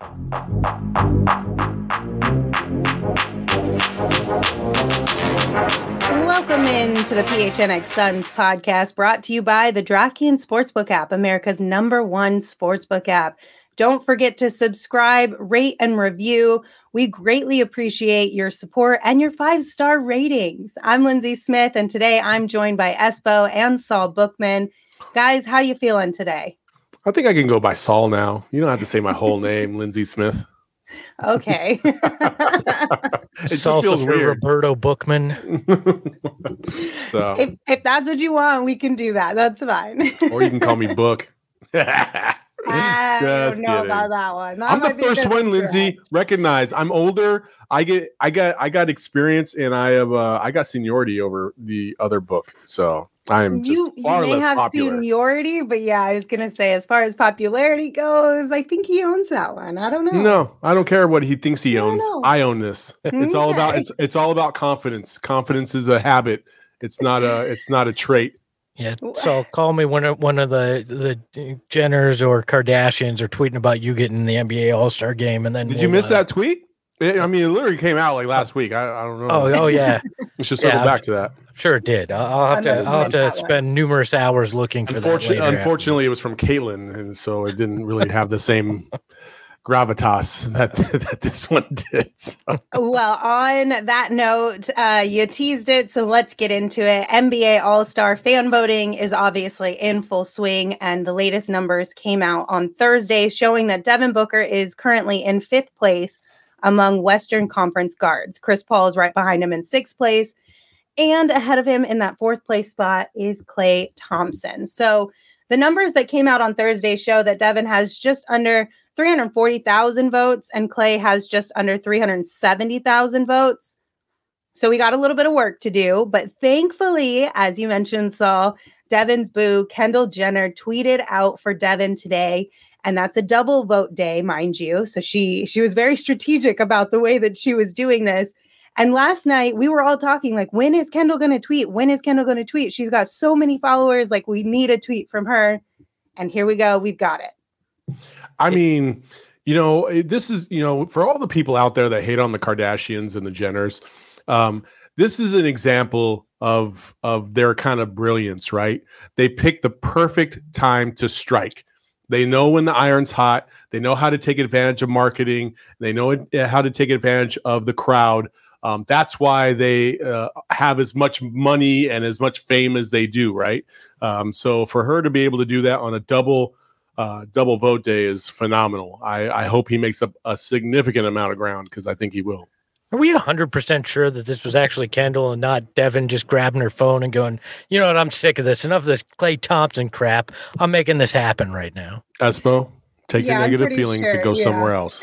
Welcome in to the PHNX Suns podcast brought to you by the DraftKings Sportsbook app, America's number one sportsbook app. Don't forget to subscribe, rate, and review. We greatly appreciate your support and your five star ratings. I'm Lindsay Smith, and today I'm joined by Espo and Saul Bookman. Guys, how you feeling today? I think I can go by Saul now. You don't have to say my whole name, Lindsay Smith. Okay. Salsa for weird. Roberto Bookman. so if, if that's what you want, we can do that. That's fine. or you can call me Book. I don't know kidding. about that one. That I'm the first one, Lindsay. Recognize I'm older. I get I got I got experience and I have uh, I got seniority over the other book. So I'm you, you may have popular. seniority, but yeah, I was gonna say as far as popularity goes, I think he owns that one. I don't know. No, I don't care what he thinks he owns. I, I own this. It's all about it's it's all about confidence. Confidence is a habit. It's not a it's not a trait. Yeah, so call me when one of the the Jenners or Kardashians are tweeting about you getting the NBA All Star game, and then did we'll, you miss uh, that tweet? It, I mean, it literally came out like last week. I, I don't know. Oh, oh yeah. we should circle yeah, back to that. Sure, it did. I'll have to. I'll have to spend numerous hours looking for unfortunately, that. Unfortunately, it was from Caitlin, and so it didn't really have the same gravitas that that this one did. So. Well, on that note, uh, you teased it, so let's get into it. NBA All Star fan voting is obviously in full swing, and the latest numbers came out on Thursday, showing that Devin Booker is currently in fifth place among Western Conference guards. Chris Paul is right behind him in sixth place. And ahead of him in that fourth place spot is Klay Thompson. So the numbers that came out on Thursday show that Devin has just under 340,000 votes and Klay has just under 370,000 votes. So we got a little bit of work to do, but thankfully, as you mentioned, Saul, Devin's boo, Kendall Jenner, tweeted out for Devin today, and that's a double vote day, mind you. So she she was very strategic about the way that she was doing this. And last night we were all talking like, when is Kendall going to tweet? When is Kendall going to tweet? She's got so many followers. Like, we need a tweet from her. And here we go. We've got it. I mean, you know, this is, you know, for all the people out there that hate on the Kardashians and the Jenners, um, this is an example of of their kind of brilliance, right? They pick the perfect time to strike. They know when the iron's hot. They know how to take advantage of marketing. They know how to take advantage of the crowd. Um, that's why they uh, have as much money and as much fame as they do, right? Um, so for her to be able to do that on a double uh, double vote day is phenomenal. I, I hope he makes up a significant amount of ground because I think he will. Are we 100% sure that this was actually Kendall and not Devin just grabbing her phone and going, you know what, I'm sick of this. Enough of this Klay Thompson crap. I'm making this happen right now. Espo? Take yeah, your negative feelings sure, and go yeah. somewhere else.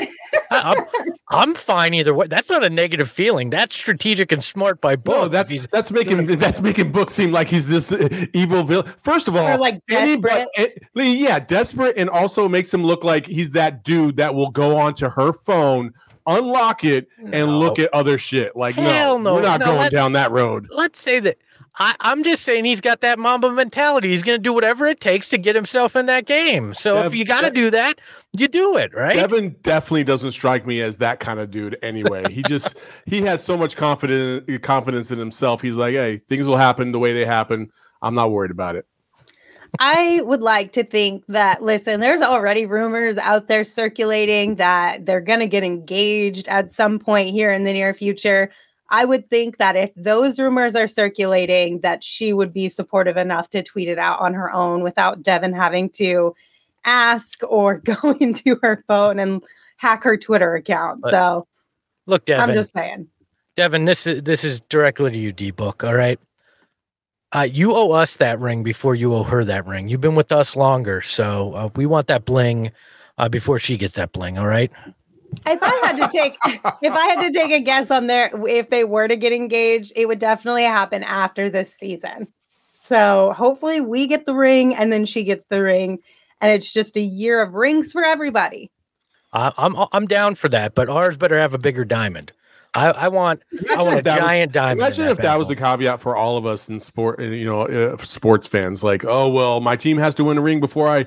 I'm, I'm, fine either way. That's not a negative feeling. That's strategic and smart by Book. No, that's that's making that's making Book seem like he's this uh, evil villain. First of all, or like desperate. Anybody, yeah, desperate, and also makes him look like he's that dude that will go onto her phone unlock it no. and look at other shit. Like, no, no, we're not no, going down that road. Let's say that I, am just saying he's got that Mamba mentality. He's going to do whatever it takes to get himself in that game. So Dev, if you got to do that, you do it, right? Devin definitely doesn't strike me as that kind of dude. Anyway, he just he has so much confidence confidence in himself. He's like, hey, things will happen the way they happen. I'm not worried about it. I would like to think that, listen, there's already rumors out there circulating that they're going to get engaged at some point here in the near future. I would think that if those rumors are circulating, that she would be supportive enough to tweet it out on her own without Devin having to ask or go into her phone and hack her Twitter account. So, look, Devin, I'm just saying, Devin, this is this is directly to you, D Book. All right, uh, you owe us that ring before you owe her that ring. You've been with us longer, so uh, we want that bling uh, before she gets that bling. All right. If I had to take, if I had to take a guess on their, if they were to get engaged, it would definitely happen after this season. So hopefully we get the ring and then she gets the ring, and it's just a year of rings for everybody. I, I'm I'm down for that, but ours better have a bigger diamond. I, I want I want a that was- giant diamond. in Imagine if that was bad the caveat for all of us in sport, uh, you know, uh, sports fans. Like, oh well, my team has to win a ring before I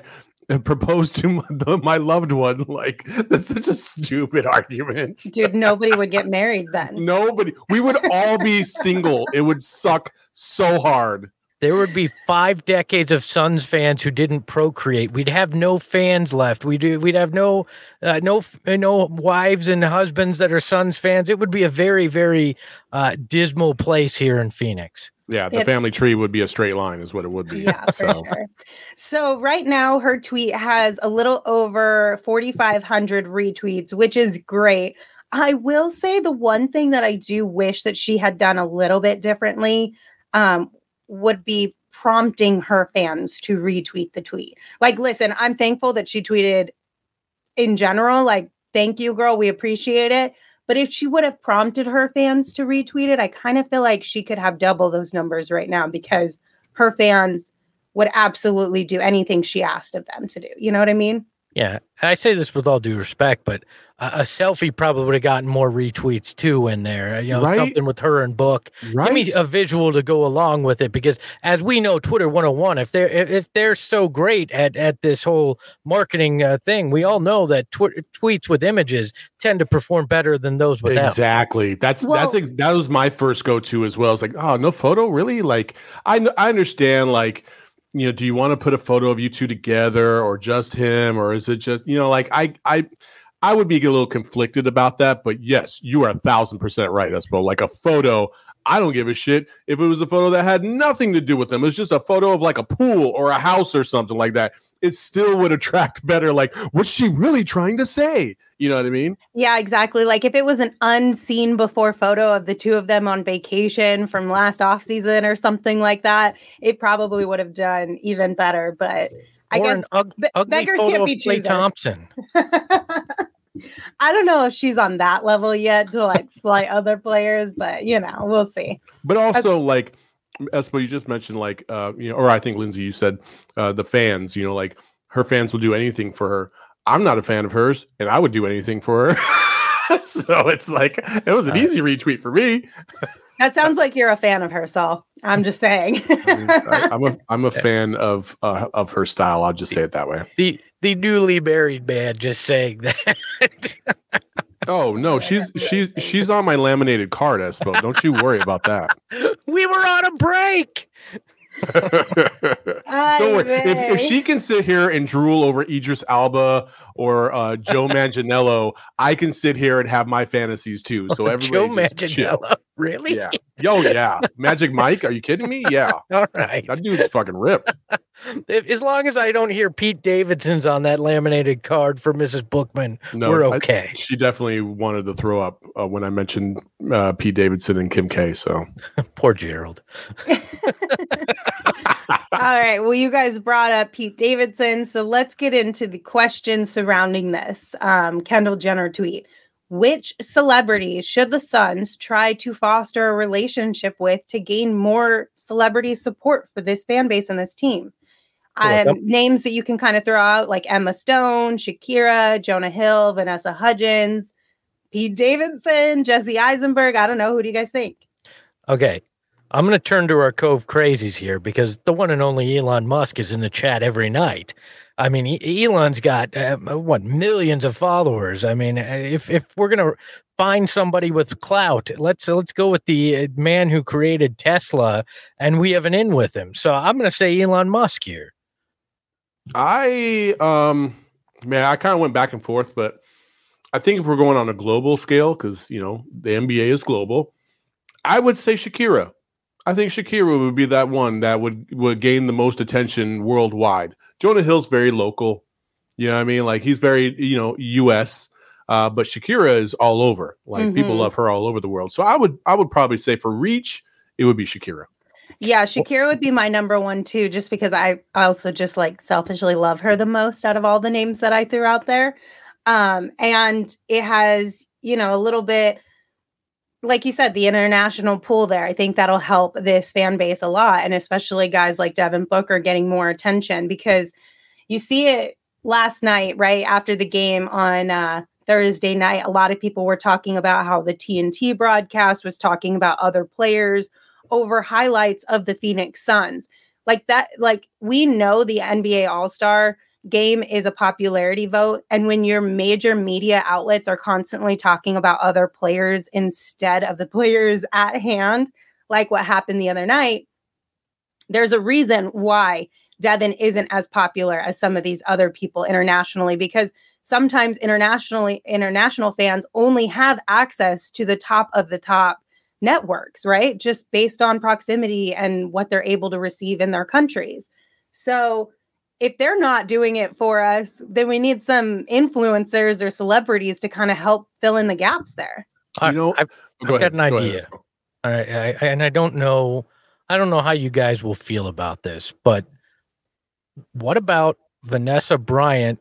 uh, propose to my, the- my loved one. Like, that's such a stupid argument. Dude, nobody would get married then. Nobody, we would all be single. It would suck so hard. There would be five decades of Suns fans who didn't procreate. We'd have no fans left. We'd we'd have no uh, no no wives and husbands that are Suns fans. It would be a very very uh, dismal place here in Phoenix. Yeah, the family tree would be a straight line, is what it would be. Yeah, for so, sure. So right now, her tweet has a little over 4,500 retweets, which is great. I will say the one thing that I do wish that she had done a little bit differently um, would be prompting her fans to retweet the tweet. Like, listen, I'm thankful that she tweeted in general, like, thank you, girl. We appreciate it. But if she would have prompted her fans to retweet it, I kind of feel like she could have double those numbers right now because her fans would absolutely do anything she asked of them to do. You know what I mean? Yeah, I say this with all due respect, but a, a selfie probably would have gotten more retweets too in there. You know, Right? something with her and Book. right? Give me a visual to go along with it because as we know Twitter 101 if they're if if they're so great at at this whole marketing uh, thing we all know that tw- tweets with images tend to perform better than those without Exactly. That's that's Well- ex- that was my first go to as well. It's like, oh, no photo, really? Like, I I understand. Like, you know, do you want to put a photo of you two together, or just him, or is it just you know, like I I I would be a little conflicted about that. But yes, you are a thousand percent right, Espo. Like a photo. I don't give a shit if it was a photo that had nothing to do with them. It's just a photo of like a pool or a house or something like that. It still would attract better. Like, what's she really trying to say? You know what I mean? Yeah, exactly. Like if it was an unseen before photo of the two of them on vacation from last off season or something like that, it probably would have done even better. But I or guess an ug- be- ugly beggars photo can't be Klay choosers. Thompson I don't know if she's on that level yet to like slight other players, but you know, we'll see. But also, like Espo, you just mentioned, like uh, you know, or I think Lindsay, you said uh, the fans. You know, like her fans will do anything for her. I'm not a fan of hers, and I would do anything for her. so it's like it was an Uh, easy retweet for me. That sounds like you're a fan of her, Saul. I'm just saying. I mean, I, I'm a I'm a fan of uh, of her style. I'll just say it that way. the the newly married man just saying that Oh no, she's she's she's on my laminated card, Espo. Don't you worry about that. we were on a break Don't worry. If, if she can sit here and drool over Idris Elba or uh, Joe Manganiello, I can sit here and have my fantasies too. So Joe everybody chill. Manganiello really Yeah. Yo, yeah. Magic Mike, are you kidding me? Yeah. all right That dude's fucking ripped. As long as I don't hear Pete Davidson's on that laminated card for Mrs. Bookman, No, we're I- okay. she definitely wanted to throw up uh, when I mentioned uh, Pete Davidson and Kim K. So Poor Gerald. All right. Well, you guys brought up Pete Davidson. So let's get into the questions surrounding this. Um, Kendall Jenner tweet Which celebrities should the Suns try to foster a relationship with to gain more celebrity support for this fan base and this team? Um, names that you can kind of throw out like Emma Stone, Shakira, Jonah Hill, Vanessa Hudgens, Pete Davidson, Jesse Eisenberg. I don't know. Who do you guys think? Okay. I'm going to turn to our Cove crazies here because the one and only Elon Musk is in the chat every night. I mean, Elon's got uh, what millions of followers. I mean, uh, if if we're to find somebody with clout, let's let's go with the uh, man who created Tesla, and we have an in with him. So I'm to say Elon Musk here. I um man, I kind of went back and forth, but I think if we're going on a global scale, because you know the NBA is global, I would say Shakira. I think Shakira would be that one that would would gain the most attention worldwide. Jonah Hill's very local. You know what I mean? Like he's very, you know, US. Uh, but Shakira is all over. Like people Mhm. love her all over the world. So I would I would probably say for reach, it would be Shakira. Yeah, Shakira would be my number one too, just because I also just like selfishly love her the most out of all the names that I threw out there. Um, and it has, you know, a little bit, like you said, the international pool there. I think that'll help this fan base a lot, and especially guys like Devin Booker getting more attention because you see it last night, right after the game on uh, Thursday night. A lot of people were talking about how the TNT broadcast was talking about other players over highlights of the Phoenix Suns. Like that, like we know the NBA All Star game is a popularity vote. And when your major media outlets are constantly talking about other players instead of the players at hand, like what happened the other night, there's a reason why Devin isn't as popular as some of these other people internationally because sometimes internationally international fans only have access to the top of the top networks, right? Just based on proximity and what they're able to receive in their countries. So if they're not doing it for us, then we need some influencers or celebrities to kind of help fill in the gaps there. You know, I've, I've got an idea. I, I, and I don't know, I don't know how you guys will feel about this, but what about Vanessa Bryant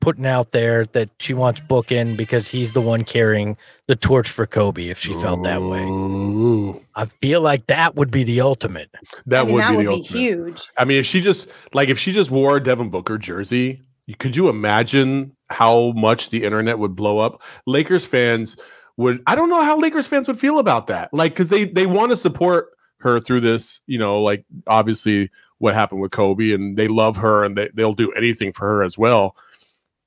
putting out there that she wants Book in because he's the one carrying the torch for Kobe if she felt that way. I feel like that would be the ultimate. That I mean, would that be would the be ultimate. huge. I mean, if she just like if she just wore a Devin Booker jersey, could you imagine how much the internet would blow up? Lakers fans would I don't know how Lakers fans would feel about that. Like cuz they they want to support her through this, you know, like obviously what happened with Kobe and they love her and they, they'll do anything for her as well.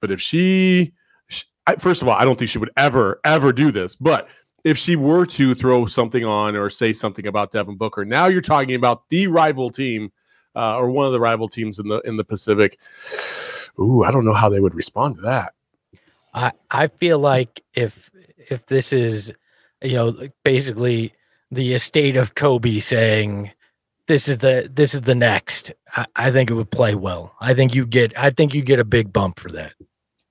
But if she, she I, first of all, I don't think she would ever, ever do this. But if she were to throw something on or say something about Devin Booker, now you're talking about the rival team uh, or one of the rival teams in the in the Pacific. Ooh, I don't know how they would respond to that. I I feel like if if this is you know basically the estate of Kobe saying this is the this is the next, I, I think it would play well. I think you get I think you get a big bump for that.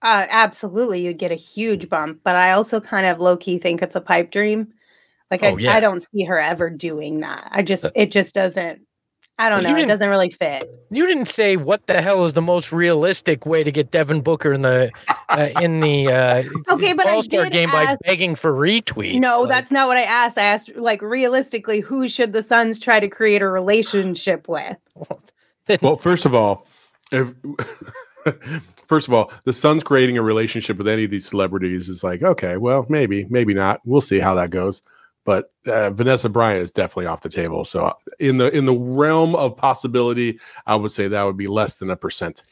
Uh, absolutely, you'd get a huge bump. But I also kind of low key think it's a pipe dream. Like Oh, I, yeah. I don't see her ever doing that. I just Uh, it just doesn't. I don't But know. It doesn't really fit. You didn't say what the hell is the most realistic way to get Devin Booker in the uh, in the uh, Okay, but I All Star did game by begging for retweets. No, Like, that's not what I asked. I asked like realistically, who should the Suns try to create a relationship with? Well, first of all, if first of all, the Suns creating a relationship with any of these celebrities is like, okay, well, maybe, maybe not. We'll see how that goes. But uh, Vanessa Bryant is definitely off the table. So uh, in the in the realm of possibility, I would say that would be less than a percent.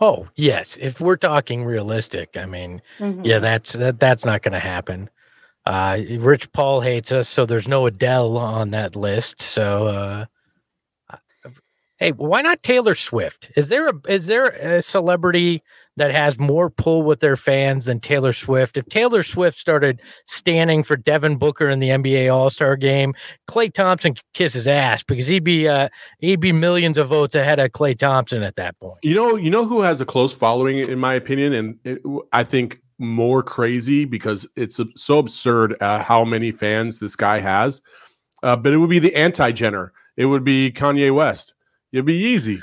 Oh yes, if we're talking realistic, I mean, Mhm. yeah, that's that, that's not going to happen. Uh, Rich Paul hates us, so there's no Adele on that list. So, uh, hey, why not Taylor Swift? Is there a is there a celebrity that has more pull with their fans than Taylor Swift? If Taylor Swift started standing for Devin Booker in the NBA All Star Game, Klay Thompson could kiss his ass because he'd be uh, he'd be millions of votes ahead of Klay Thompson at that point. You know, you know who has a close following, in my opinion, and it, I think more crazy because it's so absurd uh, how many fans this guy has. Uh, but it would be the anti-Jenner. It would be Kanye West. It'd be easy.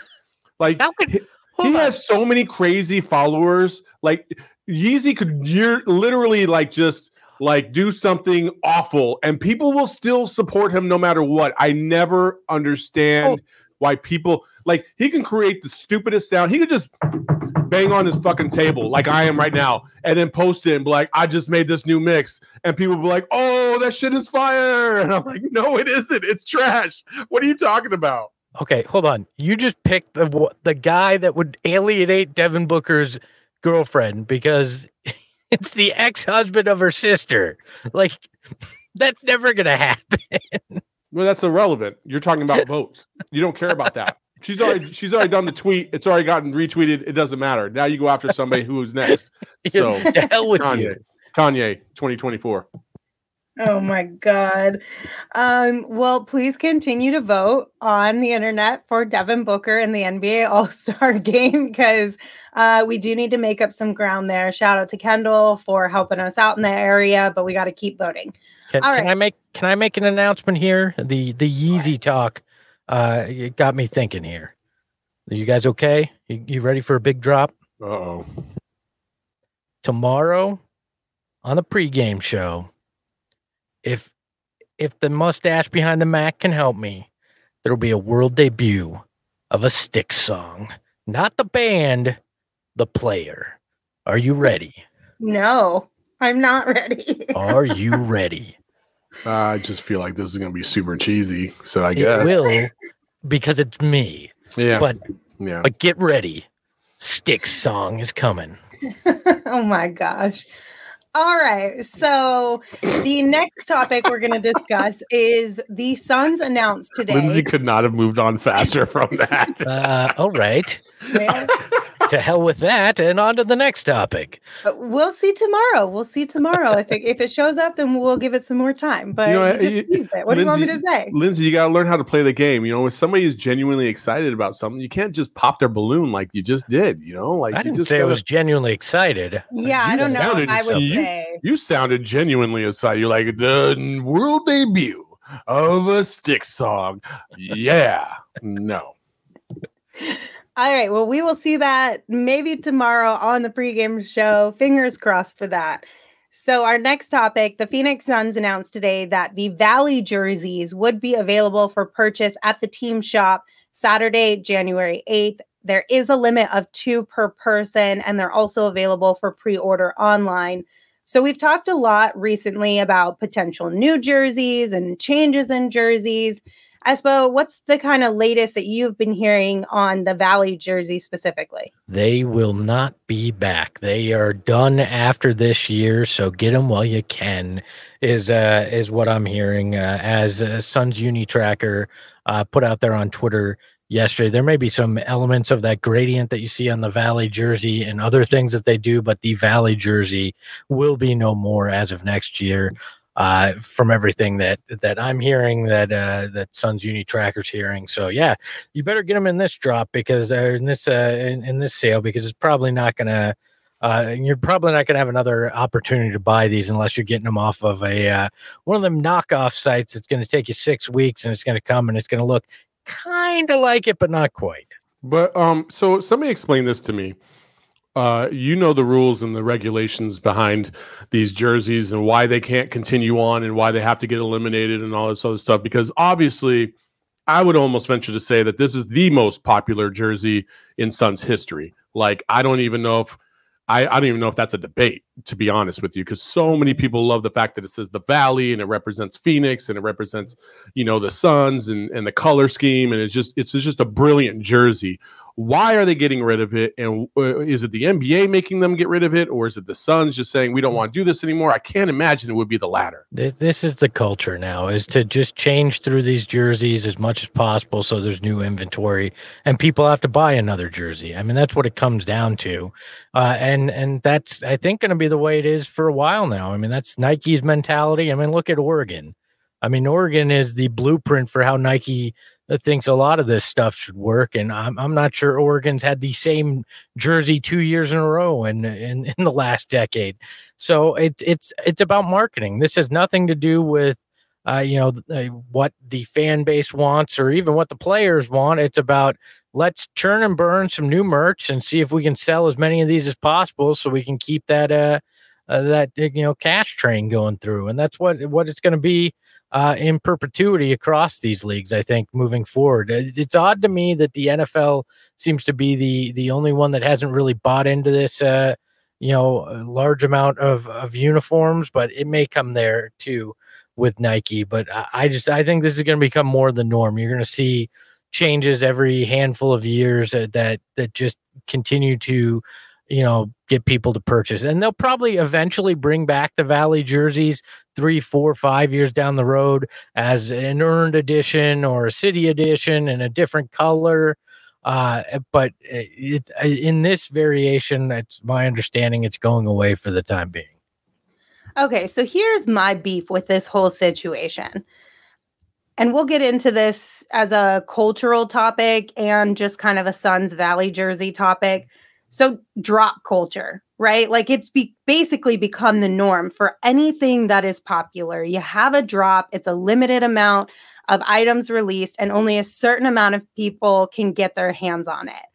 Like could- he, has so many crazy followers. Like Yeezy could you're literally like just like do something awful and people will still support him no matter what. I never understand Oh. why people like he can create the stupidest sound. He could just bang on his fucking table like I am right now and then post it and be like, I just made this new mix. And people be like, oh, that shit is fire. And I'm like, no, it isn't. It's trash. What are you talking about? Okay, hold on. You just picked the the guy that would alienate Devin Booker's girlfriend because it's the ex-husband of her sister. Like that's never going to happen. Well, that's irrelevant. You're talking about votes. You don't care about that. She's already she's already done the tweet. It's already gotten retweeted. It doesn't matter. Now you go after somebody who's next. So to hell with Kanye, you. Kanye, 2024. Oh my God. Um, well, please continue to vote on the internet for Devin Booker in the NBA All Star game because uh, we do need to make up some ground there. Shout out to Kendall for helping us out in the area, but we got to keep voting. Can, All can I make can I make an announcement here? The the Yeezy talk uh, it got me thinking here. Are you guys okay? You, you ready for a big drop? Uh oh. Tomorrow on the pregame show, if if the mustache behind the Mac can help me, there'll be a world debut of a stick song. Not the band, the player. Are you ready? No, I'm not ready. Are you ready? I just feel like this is going to be super cheesy. So I It guess. It will because it's me. Yeah. But yeah. but get ready. Stick song is coming. oh my gosh. All right. So the next topic we're going to discuss is the Suns announced today. Lindsay could not have moved on faster from that. Uh, all right. Yeah. To hell with that, and on to the next topic. We'll see tomorrow. We'll see tomorrow. if it if it shows up, then we'll give it some more time. But You you know, just it- teased it. What do you want me to say? Lindsay, you got to learn how to play the game. You know, if somebody is genuinely excited about something, you can't just pop their balloon like you just did. You know, like I didn't just say I gotta- was genuinely excited. Yeah, I don't know. I would you- You sounded genuinely excited. You're like the world debut of a stick song. Yeah, no. All right. Well, we will see that maybe tomorrow on the pregame show. Fingers crossed for that. So, our next topic the Phoenix Suns announced today that the Valley jerseys would be available for purchase at the team shop Saturday, January 8th. There is a limit of two per person, and they're also available for pre order online. So, we've talked a lot recently about potential new jerseys and changes in jerseys. Espo, what's the kind of latest that you've been hearing on the Valley jersey specifically? They will not be back. They are done after this year, so get them while you can. Is uh, is what I'm hearing uh, as uh, Suns Uni Tracker uh, put out there on Twitter yesterday. There may be some elements of that gradient that you see on the Valley jersey and other things that they do, but the Valley jersey will be no more as of next year. Uh, from everything that that I'm hearing, that uh, that Suns Uni Tracker's hearing. So yeah, you better get them in this drop because uh, in this uh, in, in this sale because it's probably not gonna. Uh, you're probably not going to have another opportunity to buy these unless you're getting them off of a uh, one of them knockoff sites. It's going to take you six weeks, and it's going to come and it's going to look kind of like it, but not quite. But um, so somebody explain this to me. Uh, you know the rules and the regulations behind these jerseys and why they can't continue on and why they have to get eliminated and all this other stuff. Because obviously, I would almost venture to say that this is the most popular jersey in Suns history. Like, I don't even know if I, I don't even know if that's a debate, to be honest with you, because so many people love the fact that it says the Valley and it represents Phoenix and it represents, you know, the Suns and, and the color scheme. And it's just it's just a brilliant jersey. Why are they getting rid of it? And uh, is it the NBA making them get rid of it, or is it the Suns just saying we don't want to do this anymore? I can't imagine it would be the latter. This, this is the culture now is to just change through these jerseys as much as possible so there's new inventory and people have to buy another jersey. I mean that's what it comes down to. Uh, and and that's I think going to be the way it is for a while now. I mean that's Nike's mentality. I mean look at Oregon. I mean Oregon is the blueprint for how Nike uh, thinks a lot of this stuff should work and I'm I'm not sure Oregon's had the same jersey 2 years in a row in in, in the last decade. So it, it's it's about marketing. This has nothing to do with uh, you know uh, what the fan base wants or even what the players want. It's about let's churn and burn some new merch and see if we can sell as many of these as possible, so we can keep that uh, uh that you know cash train going through. And that's what what it's going to be uh, in perpetuity across these leagues. I think moving forward, it's, it's odd to me that the NFL seems to be the the only one that hasn't really bought into this. Uh, you know, large amount of of uniforms, but it may come there too with Nike. But I, I just I think this is going to become more the norm. You're going to see changes every handful of years that that, that just continue to you know get people to purchase and they'll probably eventually bring back the valley jerseys three four five years down the road as an earned edition or a city edition in a different color uh eh, but eh, it, eh, in this variation it's my understanding it's going away for the time being Okay, so here's my beef with this whole situation. And we'll get into this as a cultural topic and just kind of a Suns Valley jersey topic. So, drop culture, right? Like it's be- basically become the norm for anything that is popular. You have a drop, it's a limited amount of items released, and only a certain amount of people can get their hands on it.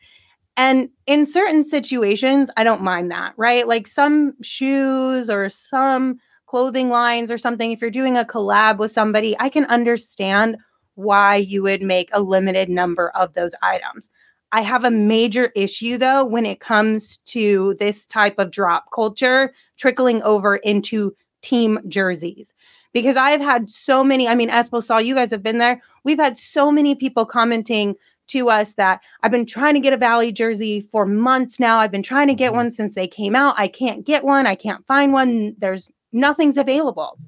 And in certain situations, I don't mind that, right? Like some shoes or some clothing lines or something, if you're doing a collab with somebody, I can understand why you would make a limited number of those items. I have a major issue though when it comes to this type of drop culture trickling over into team jerseys. Because I've had so many, I mean, Espo saw you guys have been there. We've had so many people commenting to us that I've been trying to get a Valley jersey for months now. I've been trying to get mm-hmm. one since they came out. I can't get one. I can't find one. There's nothing's available.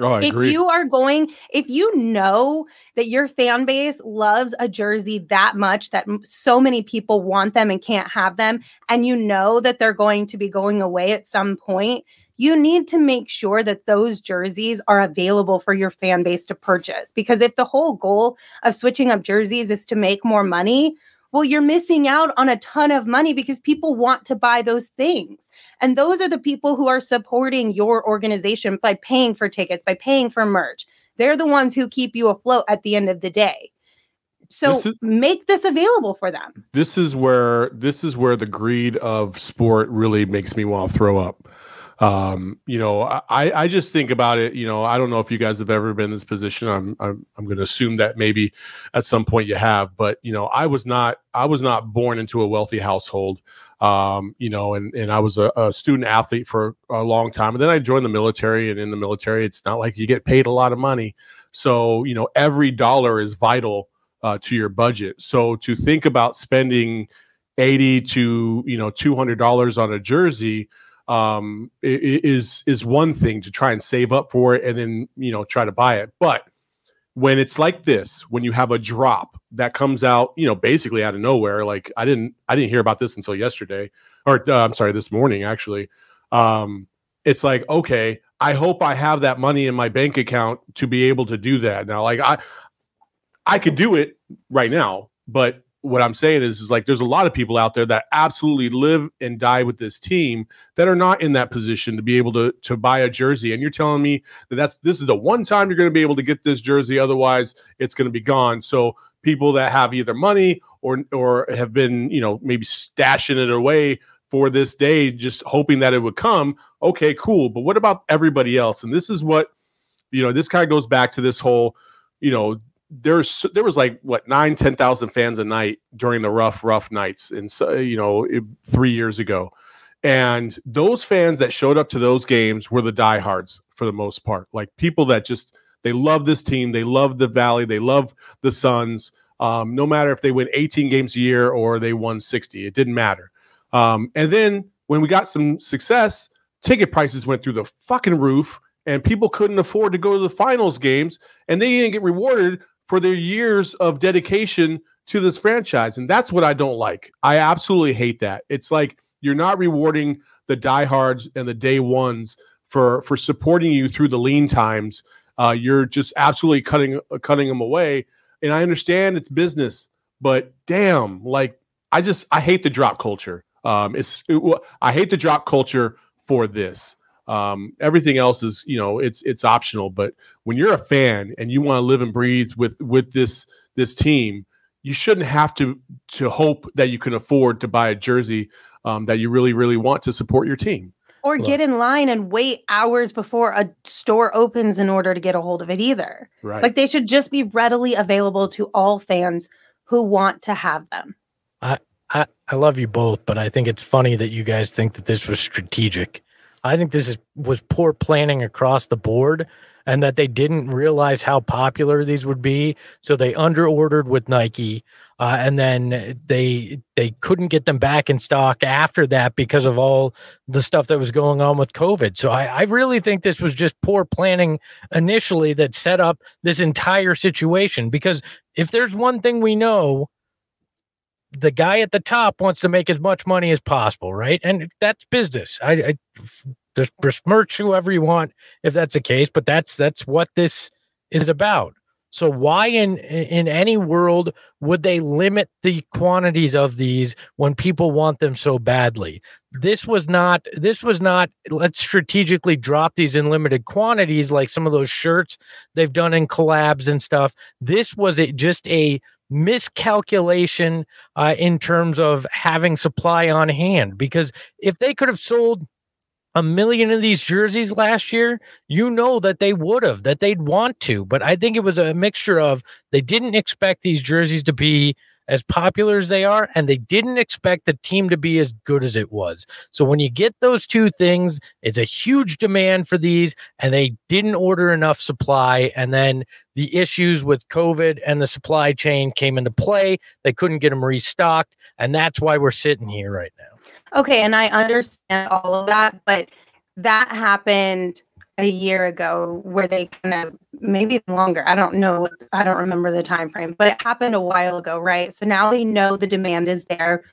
Oh, I if agree. you are going, if you know that your fan base loves a jersey that much that so many people want them and can't have them, and you know that they're going to be going away at some point, you need to make sure that those jerseys are available for your fan base to purchase. Because if the whole goal of switching up jerseys is to make more money, well, you're missing out on a ton of money because people want to buy those things. And those are the people who are supporting your organization by paying for tickets, by paying for merch. They're the ones who keep you afloat at the end of the day. So this is, make this available for them. This is where this is where the greed of sport really makes me want to throw up um, you know, I, I just think about it. You know, I don't know if you guys have ever been in this position. I'm I'm, I'm going to assume that maybe at some point you have, but you know, I was not I was not born into a wealthy household. Um, you know, and and I was a, a, student athlete for a long time, and then I joined the military. And in the military, it's not like you get paid a lot of money, so you know, every dollar is vital uh, to your budget. So to think about spending eighty to you know two hundred dollars on a jersey um, is is one thing to try and save up for it and then you know try to buy it. But when it's like this, when you have a drop that comes out, you know, basically out of nowhere, like I didn't I didn't hear about this until yesterday, or uh, I'm sorry, this morning actually. Um, it's like okay, I hope I have that money in my bank account to be able to do that. Now, like I I could do it right now, but what I'm saying is, is like there's a lot of people out there that absolutely live and die with this team that are not in that position to be able to to buy a jersey. And you're telling me that that's this is the one time you're going to be able to get this jersey, otherwise it's going to be gone. So people that have either money or or have been you know maybe stashing it away for this day, just hoping that it would come. Okay, cool. But what about everybody else? And this is what you know. This kind of goes back to this whole you know there's there was like what nine ten thousand fans a night during the rough rough nights and so you know it, three years ago. And those fans that showed up to those games were the diehards for the most part. Like people that just they love this team they love the valley they love the suns. Um, no matter if they win 18 games a year or they won 60 it didn't matter. Um, and then when we got some success ticket prices went through the fucking roof and people couldn't afford to go to the finals games and they didn't get rewarded for their years of dedication to this franchise. And that's what I don't like. I absolutely hate that. It's like you're not rewarding the diehards and the day ones for for supporting you through the lean times. Uh, you're just absolutely cutting uh, cutting them away. And I understand it's business, but damn, like I just I hate the drop culture. Um, it's it, I hate the drop culture for this. Um, everything else is, you know, it's it's optional. But when you're a fan and you want to live and breathe with with this this team, you shouldn't have to to hope that you can afford to buy a jersey um, that you really really want to support your team. Or get in line and wait hours before a store opens in order to get a hold of it either. Right. Like they should just be readily available to all fans who want to have them. I, I I love you both, but I think it's funny that you guys think that this was strategic. I think this is was poor planning across the board and that they didn't realize how popular these would be so they underordered with Nike uh, and then they they couldn't get them back in stock after that because of all the stuff that was going on with COVID. So I, I really think this was just poor planning initially that set up this entire situation because if there's one thing we know the guy at the top wants to make as much money as possible, right? And that's business. I, I just besmirch whoever you want if that's the case, but that's that's what this is about. So why in in any world would they limit the quantities of these when people want them so badly? This was not this was not let's strategically drop these in limited quantities like some of those shirts they've done in collabs and stuff. This was a, just a miscalculation uh, in terms of having supply on hand because if they could have sold a million of these jerseys last year, you know that they would have, that they'd want to. But I think it was a mixture of they didn't expect these jerseys to be as popular as they are, and they didn't expect the team to be as good as it was. So when you get those two things, it's a huge demand for these, and they didn't order enough supply. And then the issues with COVID and the supply chain came into play. They couldn't get them restocked. And that's why we're sitting here right now. Okay, and I understand all of that, but that happened a year ago where they kind of maybe longer i don't know i don't remember the time frame but it happened a while ago right so now they know the demand is there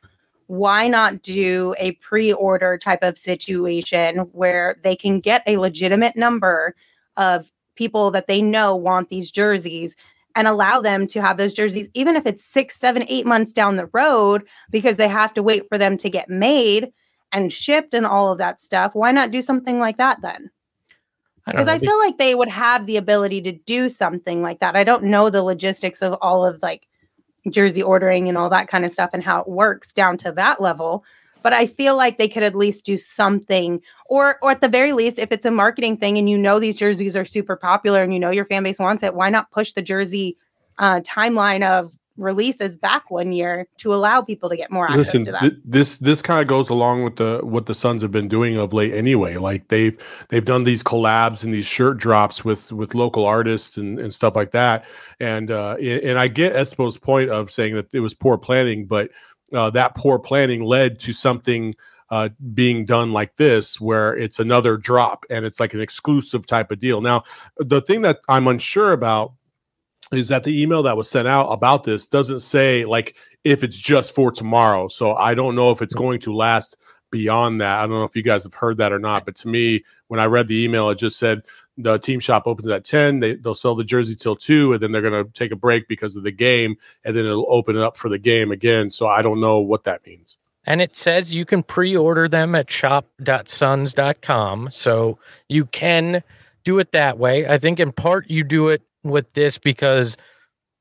why not do a pre-order type of situation where they can get a legitimate number of people that they know want these jerseys and allow them to have those jerseys, even if it's six, seven, eight months down the road, because they have to wait for them to get made and shipped and all of that stuff. Why not do something like that then? Because I, I feel like they would have the ability to do something like that. I don't know the logistics of all of like jersey ordering and all that kind of stuff and how it works down to that level but I feel like they could at least do something, or or at the very least, if it's a marketing thing and you know these jerseys are super popular and you know your fan base wants it, why not push the jersey uh, timeline of releases back one year to allow people to get more access Listen, to that. Th- this this kind of goes along with the what the Suns have been doing of late anyway. Like they've they've done these collabs and these shirt drops with with local artists and, and stuff like that. And uh and I get Espo's point of saying that it was poor planning, but uh, that poor planning led to something uh, being done like this, where it's another drop and it's like an exclusive type of deal. Now, the thing that I'm unsure about is that the email that was sent out about this doesn't say like if it's just for tomorrow. So I don't know if it's mm-hmm. going to last beyond that. I don't know if you guys have heard that or not, but to me, when I read the email, it just said the team shop opens at 10 they, they'll sell the jersey till 2 and then they're going to take a break because of the game and then it'll open it up for the game again. So i don't know what that means. And it says you can pre-order them at shop.suns.com so you can do it that way. I think in part you do it with this because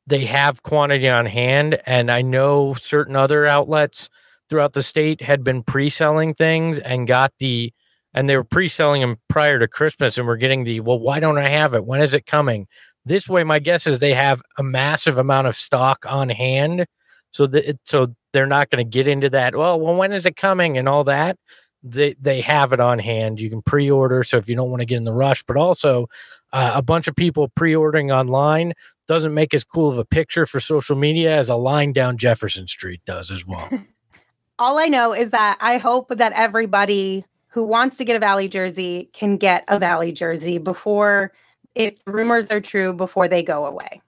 they have quantity on hand and i know certain other outlets throughout the state had been pre-selling things and got the and they were pre-selling them prior to Christmas, and we're getting the well, why don't I have it? When is it coming? This way, my guess is they have a massive amount of stock on hand, so that so they're not going to get into that. Well, well, when is it coming and all that? They they have it on hand. You can pre-order, so if you don't want to get in the rush, but also uh, a bunch of people pre-ordering online doesn't make as cool of a picture for social media as a line down Jefferson Street does as well. All I know is that I hope that everybody who wants to get a Valley jersey can get a Valley jersey before, if rumors are true, before they go away.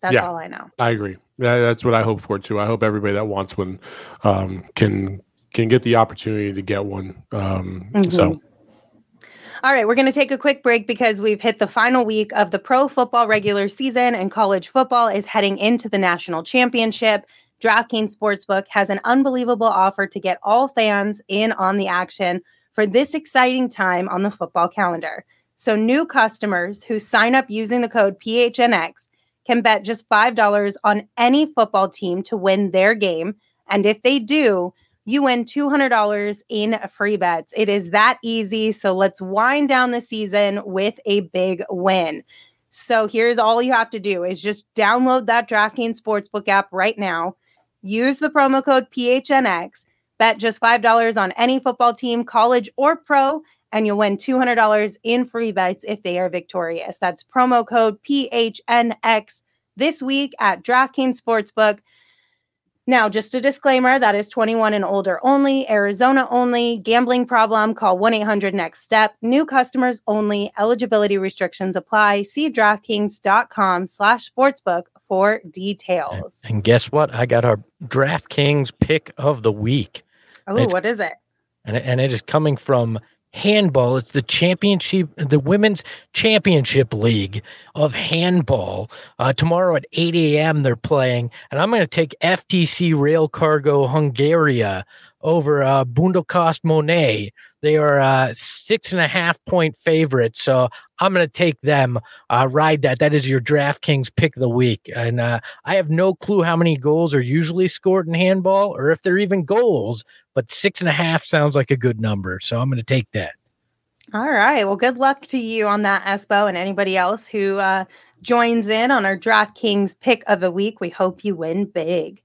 That's yeah, all I know. I agree. Yeah, that's what I hope for too. I hope everybody that wants one um, can can get the opportunity to get one. Um, mm-hmm. So. All right, we're going to take a quick break because we've hit the final week of the pro football regular season and college football is heading into the national championship. DraftKings Sportsbook has an unbelievable offer to get all fans in on the action for this exciting time on the football calendar. So, new customers who sign up using the code PHNX can bet just $5 on any football team to win their game. And if they do, you win $200 in free bets. It is that easy. So, let's wind down the season with a big win. So, here's all you have to do is just download that DraftKings Sportsbook app right now Use the promo code PHNX. Bet just $5 on any football team, college or pro, and you'll win $200 in free bets if they are victorious. That's promo code PHNX this week at DraftKings Sportsbook. Now, just a disclaimer that is 21 and older only, Arizona only, gambling problem, call 1 800 NEXT STEP. New customers only, eligibility restrictions apply. See DraftKings.com slash sportsbook for details. And, guess what? I got our DraftKings pick of the week. Oh, what is it? And, and it is coming from handball. It's the championship, the women's championship league of handball. Uh, tomorrow at 8 a.m. they're playing, and I'm going to take FTC Rail Cargo Hungaria over uh, Budapest Monet. They are uh, six and a half point favorites. So I'm going to take them. Uh, ride that. That is your DraftKings pick of the week. And uh, I have no clue how many goals are usually scored in handball or if they're even goals, but six and a half sounds like a good number. So I'm going to take that. All right. Well, good luck to you on that, Espo, and anybody else who uh, joins in on our DraftKings pick of the week. We hope you win big.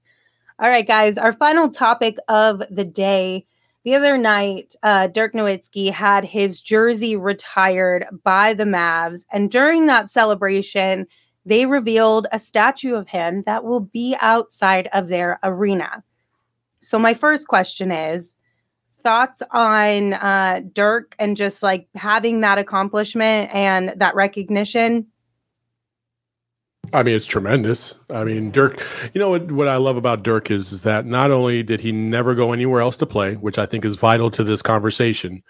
All right, guys, our final topic of the day. The other night, uh, Dirk Nowitzki had his jersey retired by the Mavs. And during that celebration, they revealed a statue of him that will be outside of their arena. So, my first question is thoughts on uh, Dirk and just like having that accomplishment and that recognition? I mean, it's tremendous. I mean, Dirk, you know what, what I love about Dirk is, that not only did he never go anywhere else to play, which I think is vital to this conversation,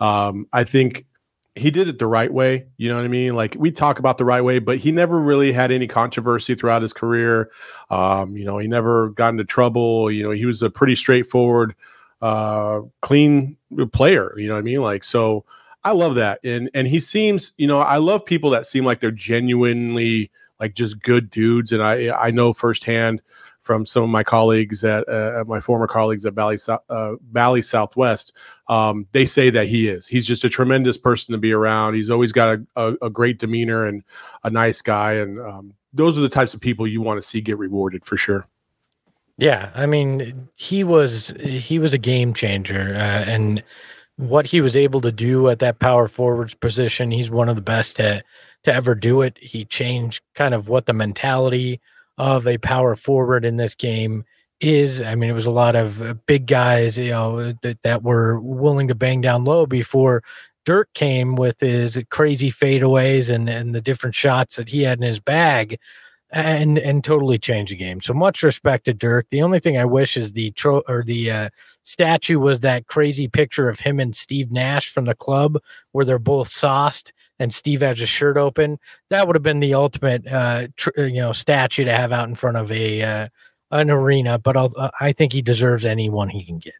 um, I think he did it the right way. You know what I mean? Like we talk about the right way, but he never really had any controversy throughout his career. Um, you know, he never got into trouble. You know, he was a pretty straightforward, uh, clean player. You know what I mean? Like, so I love that. And, and he seems, you know, I love people that seem like they're genuinely, like just good dudes. And I I know firsthand from some of my colleagues at uh, my former colleagues at Bally uh, Bally Southwest. Um, they say that he is. He's just a tremendous person to be around. He's always got a, a, a great demeanor and a nice guy. And um, those are the types of people you want to see get rewarded for sure. Yeah, I mean, he was he was a game changer, uh, and what he was able to do at that power forwards position, he's one of the best to to ever do it. He changed kind of what the mentality of a power forward in this game is. I mean, it was a lot of uh, big guys, you know, that, that were willing to bang down low before Dirk came with his crazy fadeaways and, and the different shots that he had in his bag and and totally change the game. So much respect to Dirk. The only thing I wish is the tro- or the uh, statue was that crazy picture of him and Steve Nash from the club where they're both sauced and Steve has his shirt open. That would have been the ultimate, uh, tr- you know, statue to have out in front of a uh, an arena. But I'll, uh, I think he deserves anyone he can get.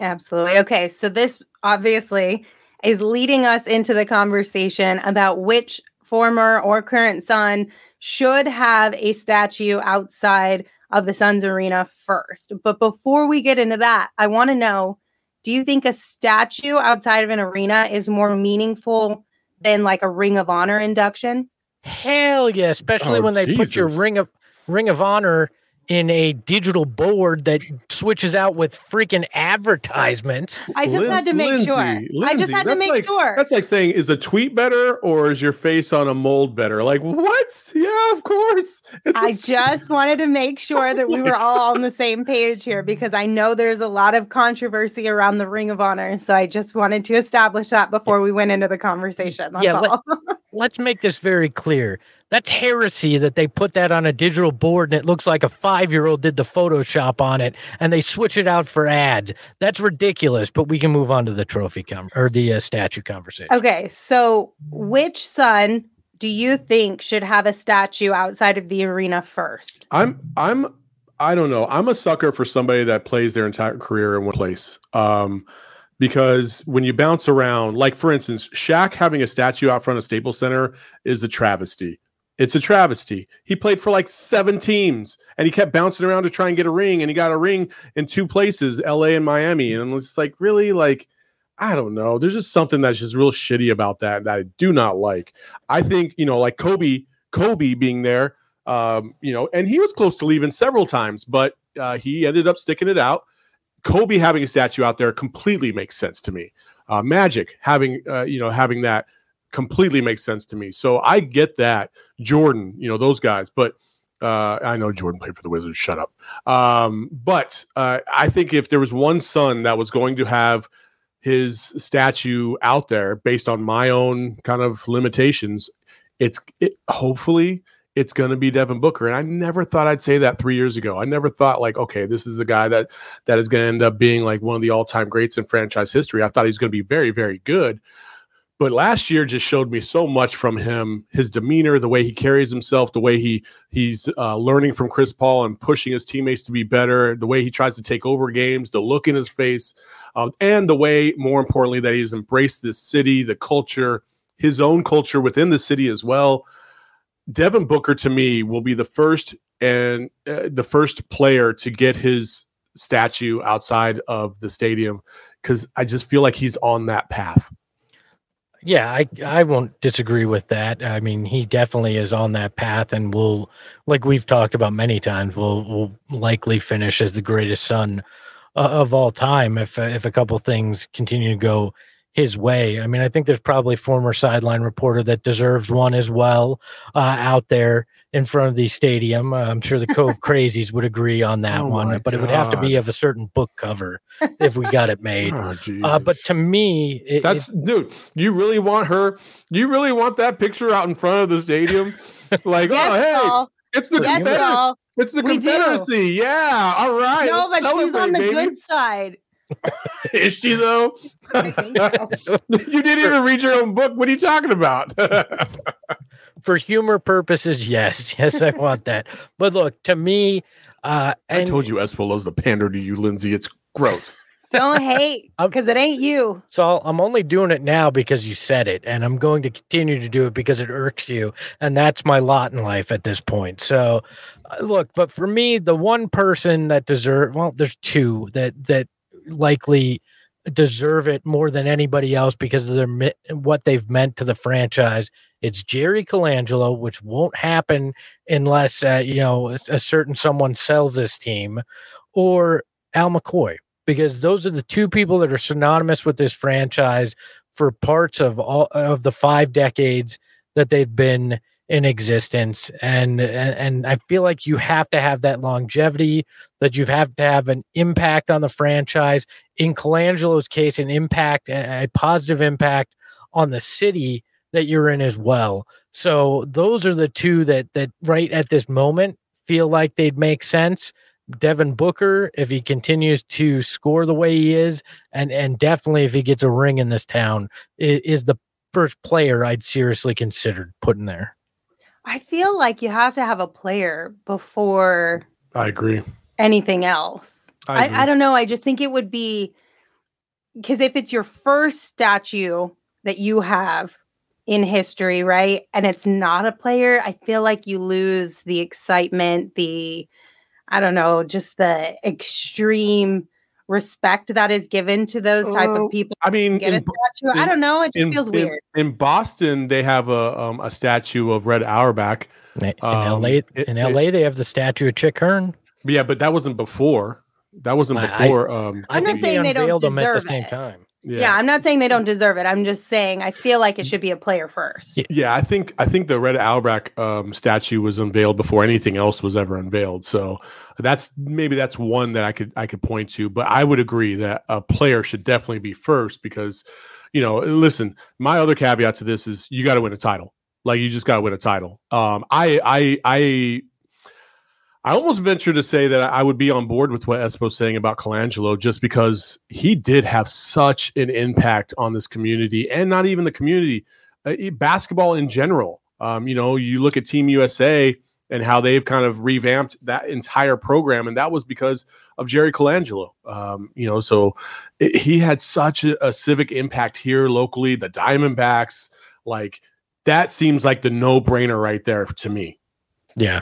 Absolutely. Okay, so this obviously is leading us into the conversation about which former or current Sun should have a statue outside of the Suns arena first. But before we get into that, I want to know do you think a statue outside of an arena is more meaningful than like a Ring of Honor induction? Hell yeah, especially oh, when they Jesus. put your ring of Ring of Honor in a digital board that switches out with freaking advertisements. I just Lin- had to make Lindsay, sure. Lindsay, I just had to make like, sure. That's like saying, is a tweet better or is your face on a mold better? Like, what? Yeah, of course. I just wanted to make sure that we were all on the same page here because I know there's a lot of controversy around the Ring of Honor. So I just wanted to establish that before we went into the conversation. That's yeah, let, let's make this very clear. That's heresy that they put that on a digital board and it looks like a five year old did the Photoshop on it and they switch it out for ads. That's ridiculous. But we can move on to the trophy com- or the uh, statue conversation. Okay. So, which Sun do you think should have a statue outside of the arena first? I'm, I'm, I don't know. I'm a sucker for somebody that plays their entire career in one place. Um, because when you bounce around, like for instance, Shaq having a statue out front of Staples Center is a travesty. It's a travesty. He played for like seven teams and he kept bouncing around to try and get a ring, and he got a ring in two places, LA and Miami. And it's like, really? Like, I don't know. There's just something that's just real shitty about that that I do not like. I think, you know, like Kobe, Kobe being there, um, you know, and he was close to leaving several times, but uh, he ended up sticking it out. Kobe having a statue out there completely makes sense to me. Uh, Magic having, uh, you know, having that completely makes sense to me. So I get that. Jordan, you know, those guys, but uh, I know Jordan played for the Wizards. Shut up. Um, but uh, I think if there was one Sun that was going to have his statue out there based on my own kind of limitations, it's it, hopefully it's going to be Devin Booker. And I never thought I'd say that three years ago. I never thought like, okay, this is a guy that that is going to end up being like one of the all time greats in franchise history. I thought he's going to be very, very good. But last year just showed me so much from him, his demeanor, the way he carries himself, the way he he's uh, learning from Chris Paul and pushing his teammates to be better, the way he tries to take over games, the look in his face, um, and the way, more importantly, that he's embraced this city, the culture, his own culture within the city as well. Devin Booker to me will be the first and uh, the first player to get his statue outside of the stadium because I just feel like he's on that path. Yeah, I I won't disagree with that. I mean, he definitely is on that path, and will, like we've talked about many times, will will likely finish as the greatest Sun uh, of all time if if a couple things continue to go his way. I mean, I think there's probably former sideline reporter that deserves one as well uh, out there in front of the stadium. Uh, I'm sure the Cove Crazies would agree on that Oh one, my but it would have to be of a certain book cover if we got it made. Oh, Uh, but to me, it, that's dude. You really want her? You really want that picture out in front of the stadium? Like, Yes, oh hey, Paul. it's the Yes, Confeder- it's the We do. Confederacy. Yeah, all right. No, but she's on the baby. good side. Is she though? I think so. you didn't even read your own book. What are you talking about? for humor purposes, yes, yes, I want that. But look, to me, uh, I told you Espo loves to pander to you, Lindsay. It's gross. Don't hate because it ain't you. So I'm only doing it now because you said it, and I'm going to continue to do it because it irks you, and that's my lot in life at this point. So, uh, look, but for me, the one person that deserve well, there's two that that likely deserve it more than anybody else because of their what they've meant to the franchise. It's Jerry Colangelo, which won't happen unless uh, you know a, a certain someone sells this team, or Al McCoy because those are the two people that are synonymous with this franchise for parts of all of the five decades that they've been in existence and and, and I feel like you have to have that longevity that you have to have an impact on the franchise. In Colangelo's case an impact a positive impact on the city that you're in as well. So those are the two that that right at this moment feel like they'd make sense. Devin Booker, if he continues to score the way he is, and and definitely if he gets a ring in this town, is, is the first player I'd seriously considered putting there. I feel like you have to have a player before I agree. anything else. I. I, I don't know. I just think it would be because if it's your first statue that you have in history, right? And it's not a player, I feel like you lose the excitement, the, I don't know, just the extreme respect that is given to those type Oh, of people. I mean, Get a in, statue. I don't know. It just in, feels weird. in Boston, they have a um, a statue of Red Auerbach. In Um, LA, it- in it- LA, they have the statue of Chick Hearn. Yeah, but that wasn't before. That wasn't I- I- before. um, I'm not saying they don't unveiled them at the same it. time. Yeah. I'm not saying they don't deserve it. I'm just saying I feel like it should be a player first. Yeah. Yeah, I think I think the Red Auerbach um, statue was unveiled before anything else was ever unveiled. So that's maybe that's one that I could I could point to. But I would agree that a player should definitely be first because, you know, listen. My other caveat to this is you got to win a title. Like you just got to win a title. Um, I I I. I almost venture to say that I would be on board with what Espo's saying about Colangelo just because he did have such an impact on this community and not even the community, uh, basketball in general. Um, you know, you look at Team USA and how they've kind of revamped that entire program, and that was because of Jerry Colangelo. Um, you know, so it, he had such a, a civic impact here locally. The Diamondbacks, like that, seems like the no-brainer right there to me. Yeah,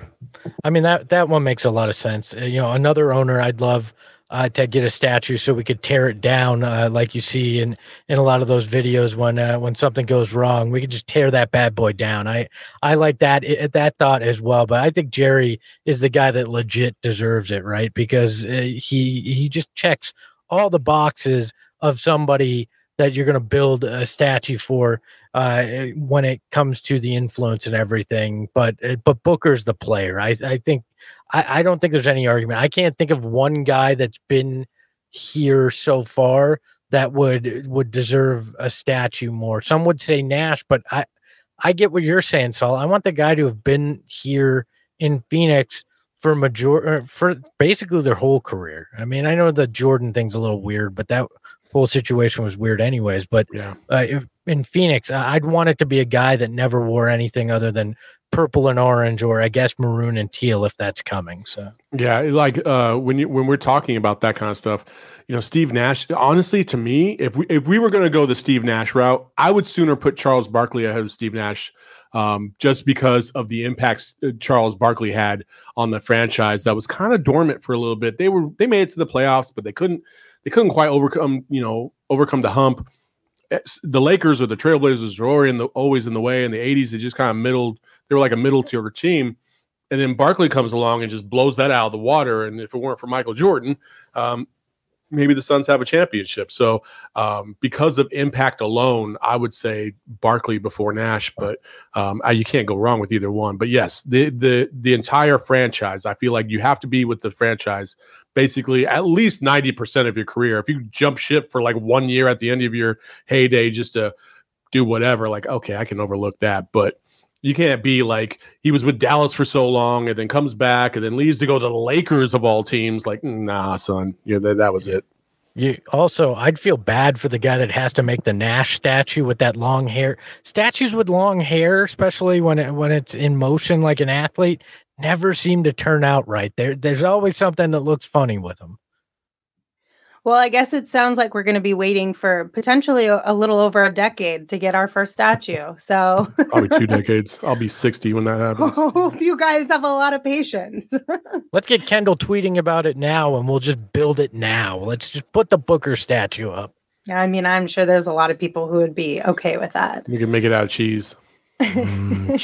I mean that that one makes a lot of sense. Uh, you know, another owner I'd love uh, to get a statue so we could tear it down, uh, like you see in in a lot of those videos when uh, when something goes wrong, we could just tear that bad boy down. I I like that i- that thought as well, but I think Jerry is the guy that legit deserves it, right? Because uh, he he just checks all the boxes of somebody that you're going to build a statue for uh, when it comes to the influence and everything. But uh, but Booker's the player. I I think I, I don't think there's any argument. I can't think of one guy that's been here so far that would would deserve a statue more. Some would say Nash, but I I get what you're saying, Saul. I want the guy to have been here in Phoenix for major for basically their whole career. I mean, I know the Jordan thing's a little weird, but that whole situation was weird anyways. But Yeah. uh, if, in Phoenix, I'd want it to be a guy that never wore anything other than purple and orange, or I guess maroon and teal if that's coming. So Yeah, like uh, when you when we're talking about that kind of stuff, you know, Steve Nash. Honestly, to me, if we if we were going to go the Steve Nash route, I would sooner put Charles Barkley ahead of Steve Nash, um, just because of the impacts Charles Barkley had on the franchise that was kind of dormant for a little bit. They were they made it to the playoffs, but they couldn't they couldn't quite overcome you know overcome the hump. The Lakers or the Trailblazers were already in the, always in the way. In the '80s, they just kind of middled. They were like a middle tier team and then Barkley comes along and just blows that out of the water. And if it weren't for Michael Jordan, um, maybe the Suns have a championship. So um, because of impact alone, I would say Barkley before Nash, but um, I, you can't go wrong with either one. But yes, the the the entire franchise, I feel like you have to be with the franchise basically at least 90% of your career. If you jump ship for like one year at the end of your heyday just to do whatever, like, okay, I can overlook that. But you can't be like he was with Dallas for so long and then comes back and then leaves to go to the Lakers of all teams. Like, nah, son, yeah, that, that was it. you also, I'd feel bad for the guy that has to make the Nash statue with that long hair. Statues with long hair, especially when it, when it's in motion like an athlete, never seem to turn out right. There, there's always something that looks funny with them. Well, I guess it sounds like we're going to be waiting for potentially a, a little over a decade to get our first statue. So Probably two decades. I'll be 60 when that happens. hope you guys have a lot of patience. Let's get Kendall tweeting about it now, and we'll just build it now. Let's just put the Booker statue up. I mean, I'm sure there's a lot of people who would be okay with that. You can make it out of cheese. Mm,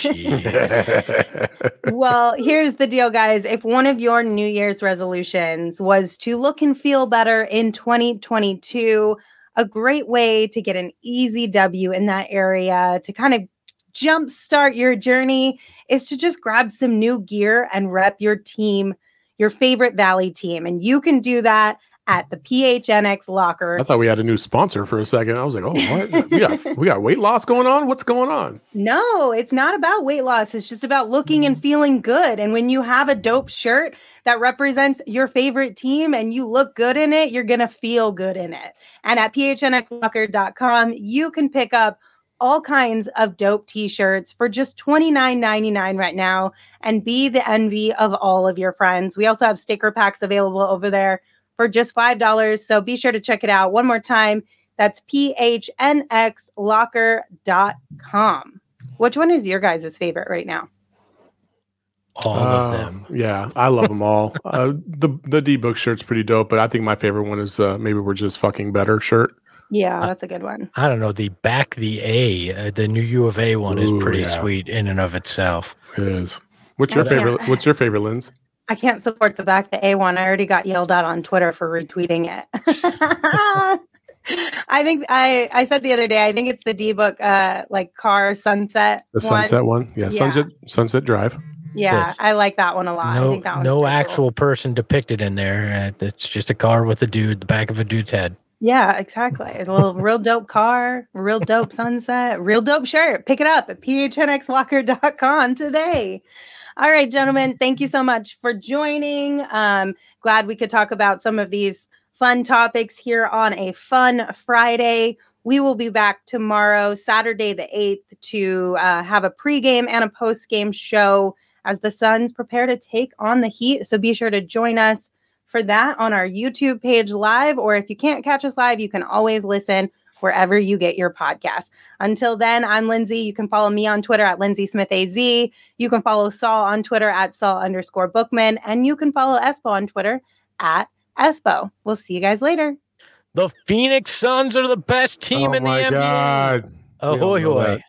well, here's the deal, guys. If one of your New Year's resolutions was to look and feel better in 2022, a great way to get an easy W in that area to kind of jumpstart your journey is to just grab some new gear and rep your team, your favorite Valley team. And you can do that at the PHNX locker. I thought we had a new sponsor for a second. I was like, oh, what? we got we got weight loss going on. What's going on? No, it's not about weight loss. It's just about looking and mm. feeling good. And when you have a dope shirt that represents your favorite team and you look good in it, you're going to feel good in it. And at phnxlocker.com, you can pick up all kinds of dope t-shirts for just $29.99 right now and be the envy of all of your friends. We also have sticker packs available over there for just $5. So be sure to check it out one more time. That's phnxlocker.com. Which one is your guys' favorite right now? All of Uh, them. Yeah, I love them all. uh, the the D book shirt's pretty dope, but I think my favorite one is uh, maybe we're just fucking better shirt. Yeah, that's a good one. I don't know. The back the A, uh, the new U of A one is pretty yeah. sweet in and of itself. It is. What's your I can't- favorite? What's your favorite, Linz? I can't support the back the A one. I already got yelled at on Twitter for retweeting it. I think I I said the other day. I think it's the D book, uh, like car sunset. The one. sunset one? Yeah, Yeah. Sunset Sunset Drive. Yeah, Yes. I like that one a lot. I No, think that no pretty cool. actual person depicted in there. Uh, it's just a car with a dude, the back of a dude's head. Yeah, exactly. A little real dope car, real dope sunset, real dope shirt. Pick it up at phnxlocker.com today. All right, gentlemen, thank you so much for joining. Um, glad we could talk about some of these fun topics here on a fun Friday. We will be back tomorrow, Saturday the 8th, to uh, have a pregame and a postgame show as the Suns prepare to take on the Heat. So be sure to join us for that on our YouTube page live, or if you can't catch us live, you can always listen wherever you get your podcast. Until then, I'm Lindsay. You can follow me on Twitter at Lindsay Smith AZ. You can follow Saul on Twitter at Saul underscore Bookman, and you can follow Espo on Twitter at Espo. We'll see you guys later. The Phoenix Suns are the best team oh in the my NBA. god! We all Ahoy hoy. that.